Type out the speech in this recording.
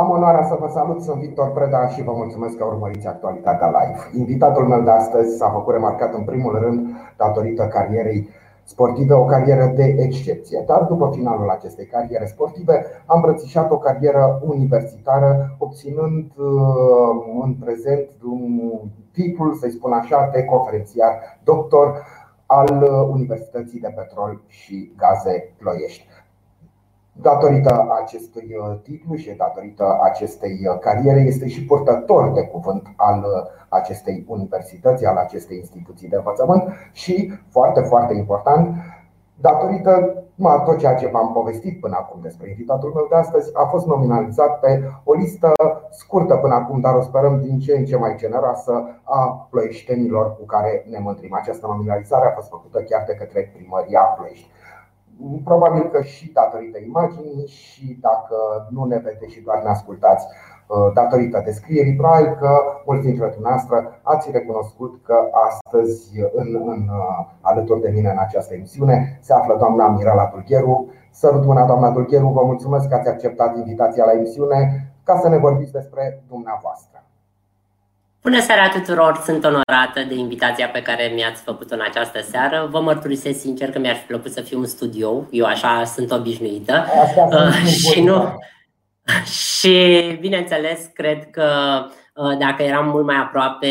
Am onoarea să vă salut, sunt Victor Preda și vă mulțumesc că urmăriți actualitatea live. Invitatul meu de astăzi s-a făcut remarcat în primul rând datorită carierei sportive, o carieră de excepție. Dar după finalul acestei cariere sportive a îmbrățișat o carieră universitară, obținând uh, în prezent un titlul, să-i spun așa, de conferențiar doctor al Universității de Petrol și Gaze Ploiești. Datorită acestui uh, titlu și datorită acestei uh, cariere, este și purtător de cuvânt al uh, acestei universități, al acestei instituții de învățământ și, foarte, foarte important, datorită a tot ceea ce v-am povestit până acum despre invitatul meu de astăzi, a fost nominalizat pe o listă scurtă până acum, dar o sperăm din ce în ce mai generoasă a ploieștenilor cu care ne mândrim. Această nominalizare a fost făcută chiar de către primăria Ploiești. Probabil că și datorită imaginii și dacă nu ne vedeți și doar ne ascultați uh, datorită descrierii, probabil că mulți dintre dumneavoastră ați recunoscut că astăzi în, în, uh, alături de mine în această emisiune se află doamna Mirala Dulgheru. Sărut mâna doamna Dulgheru, vă mulțumesc că ați acceptat invitația la emisiune ca să ne vorbiți despre dumneavoastră. Bună seara tuturor! Sunt onorată de invitația pe care mi-ați făcut-o în această seară. Vă mărturisesc sincer că mi-ar fi plăcut să fiu în studio. Eu așa sunt obișnuită. uh, și nu. Și bineînțeles, cred că uh, dacă eram mult mai aproape